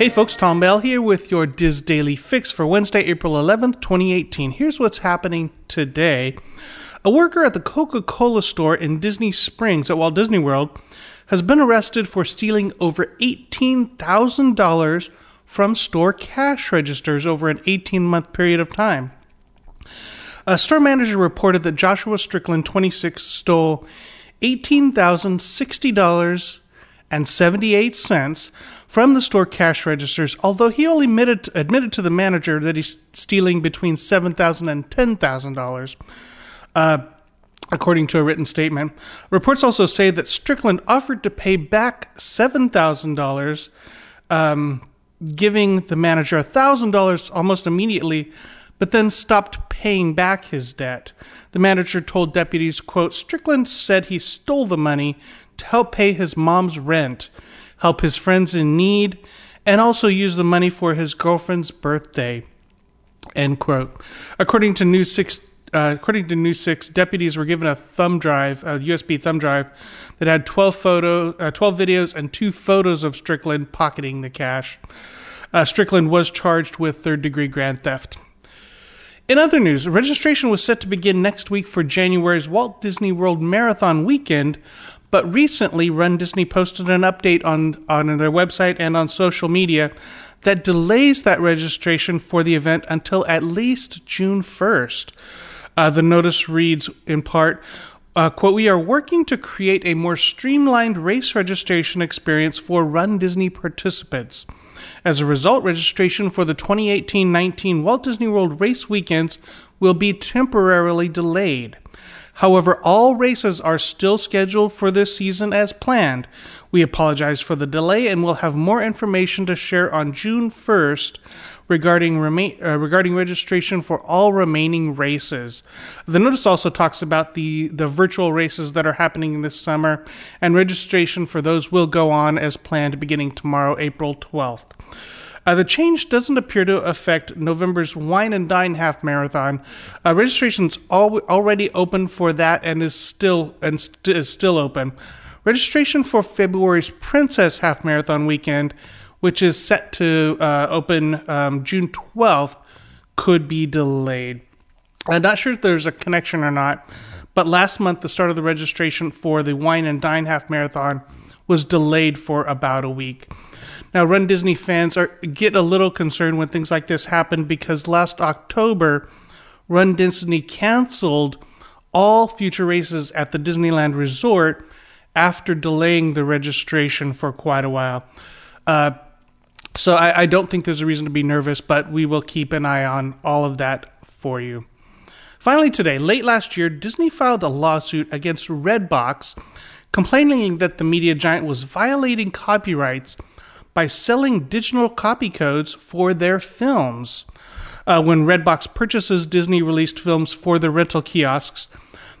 Hey folks, Tom Bell here with your DIS Daily Fix for Wednesday, April 11th, 2018. Here's what's happening today. A worker at the Coca Cola store in Disney Springs at Walt Disney World has been arrested for stealing over $18,000 from store cash registers over an 18 month period of time. A store manager reported that Joshua Strickland, 26, stole $18,060.78 from the store cash registers, although he only admitted, admitted to the manager that he's stealing between $7,000 and $10,000. Uh, according to a written statement. Reports also say that Strickland offered to pay back $7,000, um, giving the manager $1,000 almost immediately, but then stopped paying back his debt. The manager told deputies, quote, Strickland said he stole the money to help pay his mom's rent help his friends in need, and also use the money for his girlfriend's birthday. End quote. According to News 6, uh, according to News 6, deputies were given a thumb drive, a USB thumb drive, that had 12 photo, uh, 12 videos and two photos of Strickland pocketing the cash. Uh, Strickland was charged with third degree grand theft. In other news, registration was set to begin next week for January's Walt Disney World Marathon weekend, but recently, runDisney posted an update on, on their website and on social media that delays that registration for the event until at least June 1st. Uh, the notice reads in part, uh, quote, we are working to create a more streamlined race registration experience for runDisney participants. As a result, registration for the 2018 19 Walt Disney World race weekends will be temporarily delayed. However, all races are still scheduled for this season as planned. We apologize for the delay and will have more information to share on June 1st regarding remain, uh, regarding registration for all remaining races. The notice also talks about the the virtual races that are happening this summer, and registration for those will go on as planned beginning tomorrow, April 12th. Uh, the change doesn't appear to affect November's Wine and Dine Half Marathon. Uh, registration's al- already open for that and is still and st- is still open. Registration for February's Princess Half Marathon weekend, which is set to uh, open um, June 12th, could be delayed. I'm not sure if there's a connection or not, but last month the start of the registration for the Wine and Dine Half Marathon was delayed for about a week. Now, runDisney fans are get a little concerned when things like this happen because last October, runDisney canceled all future races at the Disneyland Resort after delaying the registration for quite a while. Uh, so I, I, don't think there's a reason to be nervous, but we will keep an eye on all of that for you. Finally, today, late last year, Disney filed a lawsuit against Redbox, complaining that the media giant was violating copyrights by selling digital copy codes for their films. Uh, when Redbox purchases Disney released films for the rental kiosks,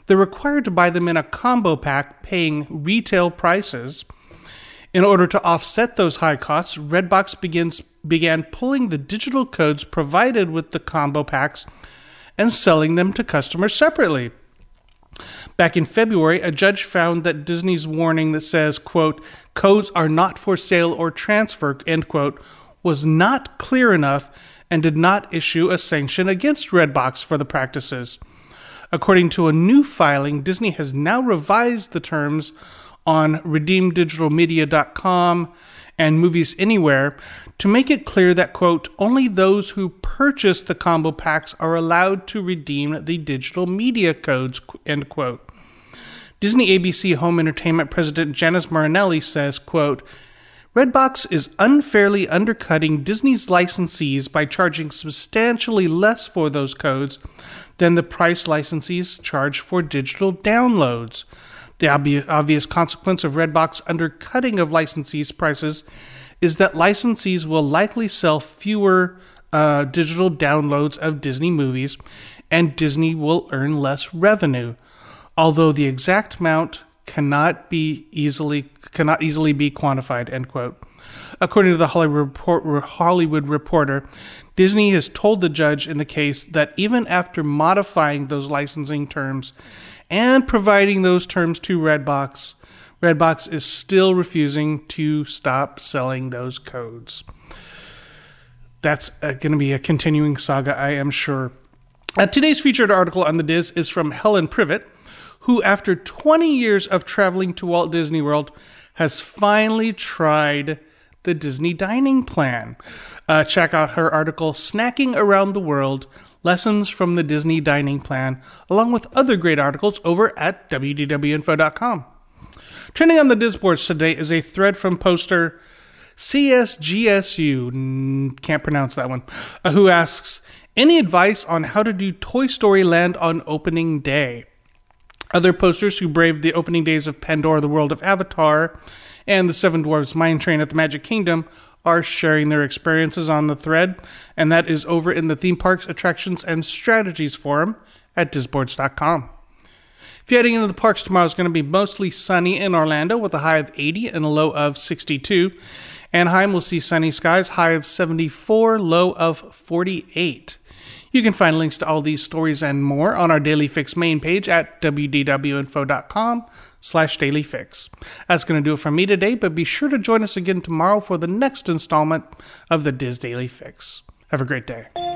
they're required to buy them in a combo pack, paying retail prices. In order to offset those high costs, Redbox begins, began pulling the digital codes provided with the combo packs and selling them to customers separately. Back in February, a judge found that Disney's warning that says, quote, codes are not for sale or transfer, end quote, was not clear enough and did not issue a sanction against Redbox for the practices. According to a new filing, Disney has now revised the terms on redeemdigitalmedia.com and Movies Anywhere to make it clear that, quote, only those who purchase the combo packs are allowed to redeem the digital media codes, end quote. Disney ABC Home Entertainment President Janice Marinelli says, quote, Redbox is unfairly undercutting Disney's licensees by charging substantially less for those codes than the price licensees charge for digital downloads. The obvious consequence of Redbox undercutting of licensees' prices is that licensees will likely sell fewer uh, digital downloads of Disney movies, and Disney will earn less revenue although the exact amount cannot be easily cannot easily be quantified. End quote. According to the Hollywood, Report, Hollywood Reporter, Disney has told the judge in the case that even after modifying those licensing terms and providing those terms to Redbox, Redbox is still refusing to stop selling those codes. That's going to be a continuing saga, I am sure. Uh, today's featured article on the DIS is from Helen Privet, who, after 20 years of traveling to Walt Disney World, has finally tried the Disney dining plan. Uh, check out her article, Snacking Around the World Lessons from the Disney Dining Plan, along with other great articles over at wdwinfo.com. Trending on the Disboards today is a thread from poster CSGSU, can't pronounce that one, uh, who asks, Any advice on how to do Toy Story Land on opening day? Other posters who braved the opening days of Pandora, the World of Avatar, and the Seven Dwarfs Mine Train at the Magic Kingdom are sharing their experiences on the thread, and that is over in the Theme Parks, Attractions, and Strategies forum at disboards.com. If you're heading into the parks tomorrow, it's going to be mostly sunny in Orlando with a high of 80 and a low of 62. Anaheim will see sunny skies, high of 74, low of 48. You can find links to all these stories and more on our Daily Fix main page at wdwinfo.com slash dailyfix. That's going to do it for me today, but be sure to join us again tomorrow for the next installment of the DIS Daily Fix. Have a great day.